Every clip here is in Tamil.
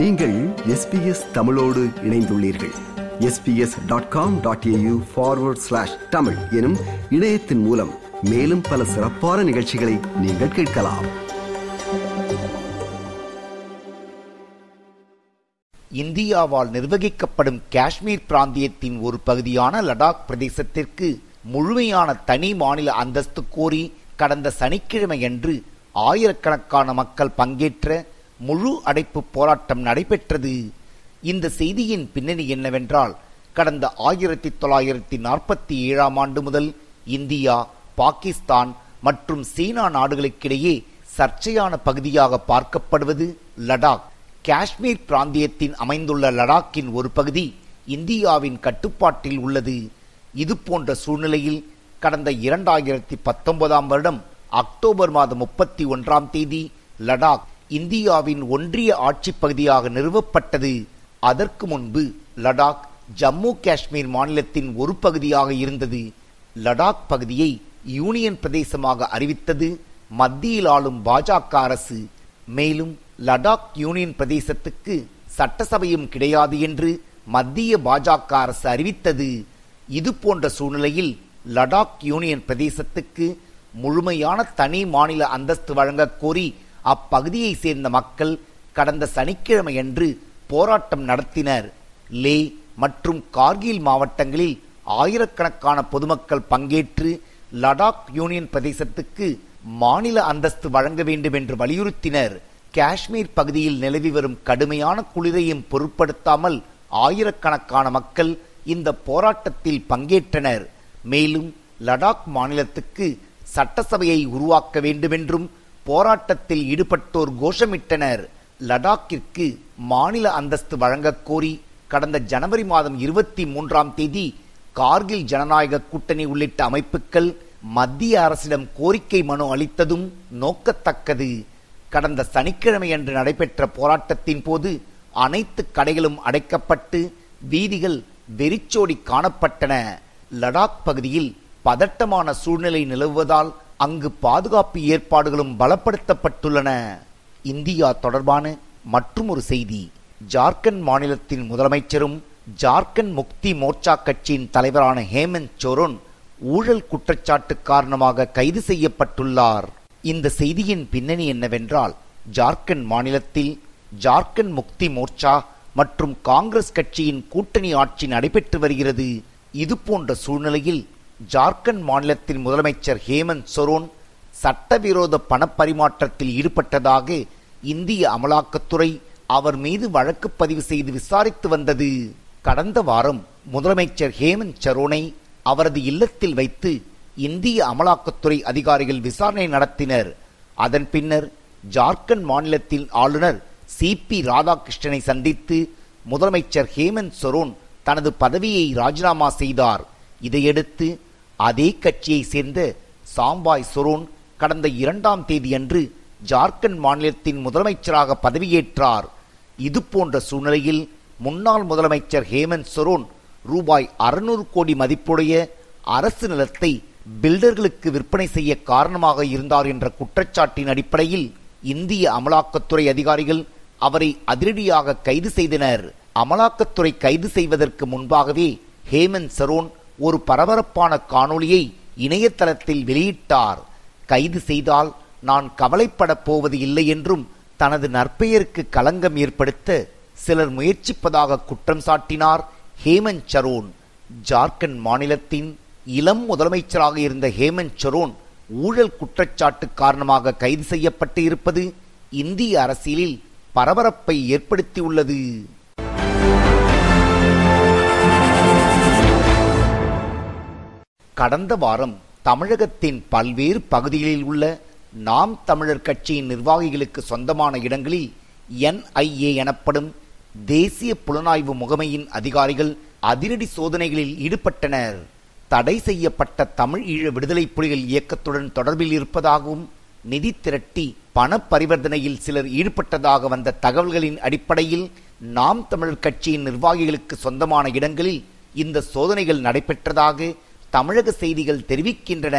நீங்கள் எஸ்பிஎஸ் தமிழோடு இணைந்துள்ளீர்கள். SBS dot com dot AU forward slash Tamil எனும் இணையத்தின் மூலம் மேலும் பல சிறப்பான நிகழ்ச்சிகளை நீங்கள் கேட்கலாம். இந்தியாவால் நிர்வகிக்கப்படும் காஷ்மீர் பிராந்தியத்தின் ஒரு பகுதியான லடாக் பிரதேசத்திற்கு முழுமையான தனி மாநில அந்தஸ்து கோரி கடந்த சனிக்கிழமையன்று ஆயிரக்கணக்கான மக்கள் பங்கேற்ற முழு அடைப்பு போராட்டம் நடைபெற்றது. இந்த செய்தியின் பின்னணி என்னவென்றால் கடந்த ஆயிரத்தி தொள்ளாயிரத்தி நாற்பத்தி ஏழாம் ஆண்டு முதல் இந்தியா பாகிஸ்தான் மற்றும் சீனா நாடுகளுக்கிடையே சர்ச்சையான பகுதியாக பார்க்கப்படுவது லடாக். காஷ்மீர் பிராந்தியத்தின் அமைந்துள்ள லடாக்கின் ஒரு பகுதி இந்தியாவின் கட்டுப்பாட்டில் உள்ளது. இது போன்ற சூழ்நிலையில் கடந்த இரண்டாயிரத்தி பத்தொன்பதாம் வருடம் அக்டோபர் மாதம் முப்பத்தி ஒன்றாம் தேதி லடாக் இந்தியாவின் ஒன்றிய ஆட்சி பகுதியாக நிறுவப்பட்டது. அதற்கு முன்பு லடாக் ஜம்மு காஷ்மீர் மாநிலத்தின் ஒரு பகுதியாக இருந்தது. லடாக் பகுதியை யூனியன் பிரதேசமாக அறிவித்தது. மத்தியில் ஆளும் பாஜக அரசு. மேலும் லடாக் யூனியன் பிரதேசத்துக்கு சட்டசபையும் கிடையாது என்று மத்திய பாஜக அரசு அறிவித்தது. இது போன்ற சூழ்நிலையில் லடாக் யூனியன் பிரதேசத்துக்கு முழுமையான தனி மாநில அந்தஸ்து வழங்கக் கோரி அப்பகுதியை சேர்ந்த மக்கள் கடந்த சனிக்கிழமையன்று போராட்டம் நடத்தினர். லே மற்றும் கார்கில் மாவட்டங்களில் ஆயிரக்கணக்கான பொதுமக்கள் பங்கேற்று லடாக் யூனியன் பிரதேசத்துக்கு மாநில அந்தஸ்து வழங்க வேண்டும் என்று வலியுறுத்தினர். காஷ்மீர் பகுதியில் நிலவி வரும் கடுமையான குளிரையும் பொருட்படுத்தாமல் ஆயிரக்கணக்கான மக்கள் இந்த போராட்டத்தில் பங்கேற்றனர். மேலும் லடாக் மாநிலத்துக்கு சட்டசபையை உருவாக்க வேண்டுமென்றும் போராட்டத்தில் ஈடுபட்டோர் கோஷமிட்டனர். லடாக்கிற்கு மாநில அந்தஸ்து வழங்கக் கோரி கடந்த ஜனவரி மாதம் இருபத்தி மூன்றாம் தேதி கார்கில் ஜனநாயக கூட்டணி உள்ளிட்ட அமைப்புகள் மத்திய அரசிடம் கோரிக்கை மனு அளித்ததும் நோக்கத்தக்கது. கடந்த சனிக்கிழமையன்று நடைபெற்ற போராட்டத்தின் போது அனைத்து கடைகளும் அடைக்கப்பட்டு வீதிகள் வெறிச்சோடி காணப்பட்டன. லடாக் பகுதியில் பதட்டமான சூழ்நிலை நிலவுவதால் அங்கு பாதுகாப்பு ஏற்பாடுகளும் பலப்படுத்தப்பட்டுள்ளன. இந்தியா தொடர்பான மற்றும் ஒரு செய்தி ஜார்க்கண்ட் மாநிலத்தின் முதலமைச்சரும் ஜார்க்கண்ட் முக்தி மோர்ச்சா கட்சியின் தலைவரான ஹேமந்த் சோரன் ஊழல் குற்றச்சாட்டு காரணமாக கைது செய்யப்பட்டுள்ளார். இந்த செய்தியின் பின்னணி என்னவென்றால் ஜார்க்கண்ட் மாநிலத்தில் ஜார்க்கண்ட் முக்தி மோர்ச்சா மற்றும் காங்கிரஸ் கட்சியின் கூட்டணி ஆட்சி நடைபெற்று வருகிறது. இது போன்ற சூழ்நிலையில் ஜார்க்கண்ட் மாநிலத்தின் முதலமைச்சர் ஹேமந்த் சொரோன் சட்டவிரோத பணப்பரிமாற்றத்தில் ஈடுபட்டதாக இந்திய அமலாக்கத்துறை அவர் மீது வழக்கு பதிவு செய்து விசாரித்து வந்தது. கடந்த வாரம் முதலமைச்சர் ஹேமந்த் சரோனை அவரது இல்லத்தில் வைத்து இந்திய அமலாக்கத்துறை அதிகாரிகள் விசாரணை நடத்தினர். அதன் பின்னர் ஜார்க்கண்ட் மாநிலத்தின் ஆளுநர் சி பி ராதாகிருஷ்ணனை சந்தித்து முதலமைச்சர் ஹேமந்த் சோரோன் தனது பதவியை ராஜினாமா செய்தார். இதையடுத்து அதே கட்சியை சேர்ந்த சாம்பாய் சொரோன் கடந்த இரண்டாம் தேதியன்று ஜார்க்கண்ட் மாநிலத்தின் முதலமைச்சராக பதவியேற்றார். இது போன்ற சூழ்நிலையில் முன்னாள் முதலமைச்சர் ஹேமந்த் சொரோன் ரூபாய் அறுநூறு கோடி மதிப்புடைய அரசு நிலத்தை பில்டர்களுக்கு விற்பனை செய்ய காரணமாக இருந்தார் என்ற குற்றச்சாட்டின் அடிப்படையில் இந்திய அமலாக்கத்துறை அதிகாரிகள் அவரை அதிரடியாக கைது செய்தனர். அமலாக்கத்துறை கைது செய்வதற்கு முன்பாகவே ஹேமந்த் சரோன் ஒரு பரபரப்பான காணொளியை இணையதளத்தில் வெளியிட்டார். கைது செய்தால் நான் கவலைப்படப் போவது இல்லை என்றும் தனது நற்பெயருக்கு களங்கம் ஏற்படுத்த சிலர் முயற்சிப்பதாக குற்றம் சாட்டினார் ஹேமந்த் சரோன். ஜார்க்கண்ட் மாநிலத்தின் இளம் முதலமைச்சராக இருந்த ஹேமந்த் சரோன் ஊழல் குற்றச்சாட்டு காரணமாக கைது செய்யப்பட்டு இருப்பது இந்திய அரசியலில் பரபரப்பை ஏற்படுத்தியுள்ளது. கடந்த வாரம் தமிழகத்தின் பல்வேறு பகுதிகளில் உள்ள நாம் தமிழர் கட்சியின் நிர்வாகிகளுக்கு சொந்தமான இடங்களில் என்ஐஏ எனப்படும் தேசிய புலனாய்வு முகமையின் அதிகாரிகள் அதிரடி சோதனைகளில் ஈடுபட்டனர். தடை செய்யப்பட்ட தமிழ் ஈழ விடுதலை புலிகள் இயக்கத்துடன் தொடர்பில் இருப்பதாகவும் நிதி திரட்டி பண பரிவர்த்தனையில் சிலர் ஈடுபட்டதாக வந்த தகவல்களின் அடிப்படையில் நாம் தமிழர் கட்சியின் நிர்வாகிகளுக்கு சொந்தமான இடங்களில் இந்த சோதனைகள் நடைபெற்றதாக தமிழக செய்திகள் தெரிவிக்கின்றன.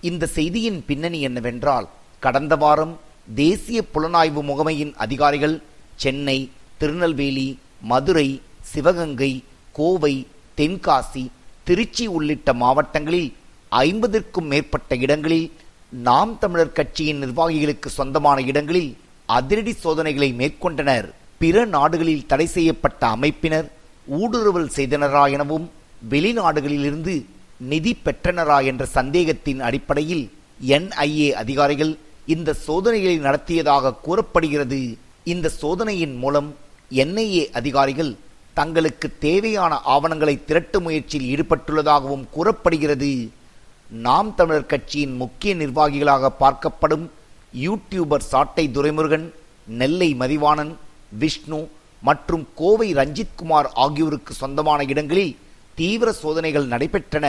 இந்த செய்தியின் பின்னணி என்னவென்றால் கடந்த வாரம் தேசிய புலனாய்வு முகமையின் அதிகாரிகள் சென்னை திருநெல்வேலி மதுரை சிவகங்கை கோவை தென்காசி திருச்சி உள்ளிட்ட மாவட்டங்களில் ஐம்பதிற்கும் மேற்பட்ட இடங்களில் நாம் தமிழர் கட்சியின் நிர்வாகிகளுக்கு சொந்தமான இடங்களில் அதிரடி சோதனைகளை மேற்கொண்டனர். பிற நாடுகளில் தடை செய்யப்பட்ட அமைப்பினர் ஊடுருவல் செய்தனரா எனவும் வெளிநாடுகளிலிருந்து நிதி பெற்றனரா என்ற சந்தேகத்தின் அடிப்படையில் என்ஐஏ அதிகாரிகள் இந்த சோதனைகளை நடத்தியதாக கூறப்படுகிறது. இந்த சோதனையின் மூலம் என்ஐஏ அதிகாரிகள் தங்களுக்கு தேவையான ஆவணங்களை திரட்டும் முயற்சியில் ஈடுபட்டுள்ளதாகவும் கூறப்படுகிறது. நாம் தமிழர் கட்சியின் முக்கிய நிர்வாகிகளாக பார்க்கப்படும் யூடியூபர் சாட்டை துரைமுருகன் நெல்லை மதிவாணன் விஷ்ணு மற்றும் கோவை ரஞ்சித்குமார் ஆகியோருக்கு சொந்தமான இடங்களில் தீவிர சோதனைகள் நடைபெற்றன.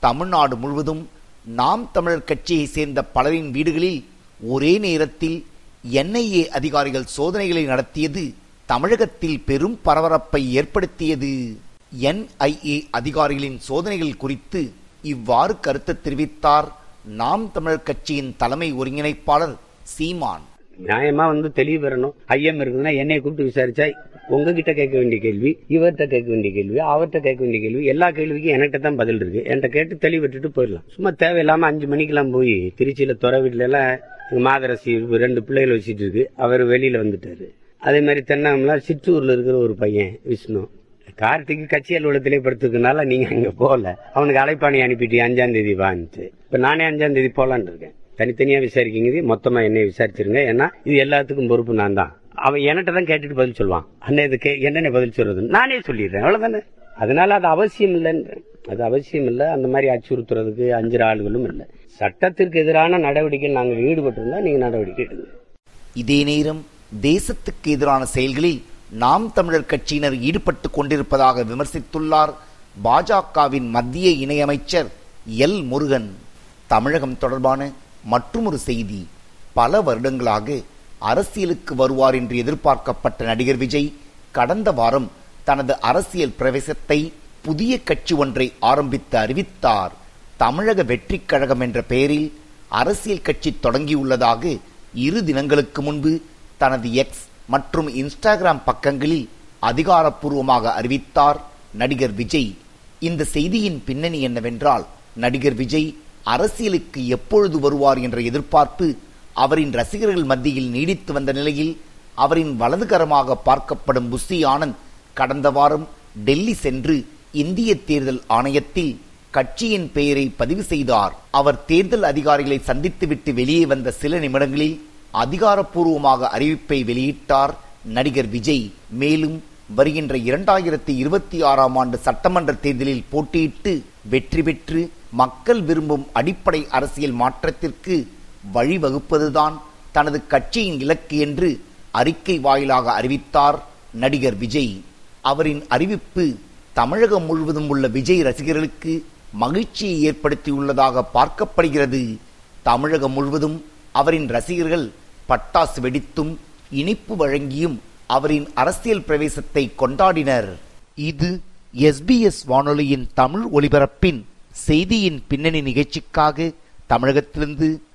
தமிழ்நாடு முழுவதும் நாம் தமிழர் கட்சியை சேர்ந்த பலரின் வீடுகளில் ஒரே நேரத்தில் என்ஐஏ அதிகாரிகள் சோதனைகளை நடத்தியது தமிழகத்தில் பெரும் பரபரப்பை ஏற்படுத்தியது. என்ஐஏ அதிகாரிகளின் சோதனைகள் குறித்து இவ்வாறு கருத்து தெரிவித்தார் நாம் தமிழர் கட்சியின் தலைமை ஒருங்கிணைப்பாளர் சீமான். நியாயமா வந்து தெளிவு பெறணும். ஐயம் இருக்குதுன்னா என்னை கூப்பிட்டு விசாரிச்சா உங்ககிட்ட கேட்க வேண்டிய கேள்வி இவர்கிட்ட கேட்க வேண்டிய கேள்வி அவர்கிட்ட கேட்க வேண்டிய கேள்வி எல்லா கேள்விக்கும் என்கிட்ட தான் பதில் இருக்கு. என்கிட்ட கேட்டு தெளிவிட்டுட்டு போயிடலாம். சும்மா தேவையில்லாம அஞ்சு மணிக்கெல்லாம் போய் திருச்சியில துறை வீட்டுல எல்லாம் எங்க மாதரசி ரெண்டு பிள்ளைகள் வச்சிட்டு இருக்கு. அவர் வெளியில வந்துட்டாரு. அதே மாதிரி தென்னாமல சிற்றூர்ல இருக்கிற ஒரு பையன் விஷ்ணு. கார்த்திக் கட்சி அலுவலகத்திலே படுத்துக்கனால நீங்க அங்க போகல. அவனுக்கு அழைப்பாணி அனுப்பிட்டு அஞ்சாம் தேதி வாங்கிட்டு இப்ப நானே அஞ்சாம் தேதி போலான் இருக்கேன். தனித்தனியா விசாரிக்கிங்க மொத்தமா என்னை விசாரிச்சிருங்க. ஏன்னா இது எல்லாத்துக்கும் பொறுப்பு நான் தான் அவன் என்கிட்ட தான் கேட்டுட்டு பதில் சொல்லுவான். அண்ணன் இதுக்கு என்னென்ன பதில் சொல்றதுன்னு? நானே சொல்லிடுறேன். அவ்வளவுதானே? அதனால அது அவசியம் இல்லைன்றேன் அது அவசியம் இல்லை. அந்த மாதிரி அச்சுறுத்துறதுக்கு அஞ்சு ஆளுகளும் இல்லை. சட்டத்திற்கு எதிரான நடவடிக்கை நாங்கள் ஈடுபட்டிருந்தா நீங்க நடவடிக்கை எடுங்க. இதே நேரம் தேசத்துக்கு எதிரான செயல்களில் நாம் தமிழர் கட்சியினர் ஈடுபட்டு கொண்டிருப்பதாக விமர்சித்துள்ளார் பாஜகவின் மத்திய இணையமைச்சர் எல். முருகன். தமிழகம் தொடர்பான மற்றுமொரு செய்தி பல வருடங்களாக அரசியலுக்கு வருவார் என்று எதிர்பார்க்கப்பட்ட நடிகர் விஜய் கடந்த வாரம் தனது அரசியல் பிரவேசத்தை புதிய கட்சி ஒன்றை ஆரம்பித்து அறிவித்தார். தமிழக வெற்றிக் கழகம் என்ற பெயரில் அரசியல் கட்சி தொடங்கியுள்ளதாக இரு தினங்களுக்கு முன்பு தனது எக்ஸ் மற்றும் இன்ஸ்டாகிராம் பக்கங்களில் அதிகாரப்பூர்வமாக அறிவித்தார் நடிகர் விஜய். இந்த செய்தியின் பின்னணி என்னவென்றால் நடிகர் விஜய் அரசியலுக்கு எப்பொழுது வருவார் என்ற எதிர்பார்ப்பு அவரின் ரசிகர்கள் மத்தியில் நீடித்து வந்த நிலையில் அவரின் வலதுகரமாக பார்க்கப்படும் புஸ்தி ஆனந்த் கடந்த வாரம் டெல்லி சென்று இந்திய தேர்தல் ஆணையத்தில் கட்சியின் பெயரை பதிவு செய்தார். அவர் தேர்தல் அதிகாரிகளை சந்தித்துவிட்டு வெளியே வந்த சில நிமிடங்களில் அதிகாரப்பூர்வமாக அறிவிப்பை வெளியிட்டார் நடிகர் விஜய். மேலும் வருகின்ற இரண்டாயிரத்தி இருபத்தி ஆறாம் ஆண்டு சட்டமன்ற தேர்தலில் போட்டியிட்டு வெற்றி பெற்று மக்கள் விரும்பும் அடிப்படை அரசியல் மாற்றத்திற்கு வழிவகுப்பதுதான் தனது கட்சியின் இலக்கு என்று அறிக்கை வாயிலாக அறிவித்தார் நடிகர் விஜய். அவரின் அறிவிப்பு தமிழகம் முழுவதும் உள்ள விஜய் ரசிகர்களுக்கு மகிழ்ச்சியை ஏற்படுத்தியுள்ளதாக பார்க்கப்படுகிறது. தமிழகம் முழுவதும் அவரின் ரசிகர்கள் பட்டாசு வெடித்தும் இனிப்பு வழங்கியும் அவரின் அரசியல் பிரவேசத்தை கொண்டாடினர். இது எஸ்பிஎஸ் வானொலியின் தமிழ் ஒலிபரப்பின் செய்தியின் பின்னணி நிகழ்ச்சிக்காக தமிழகத்திலிருந்து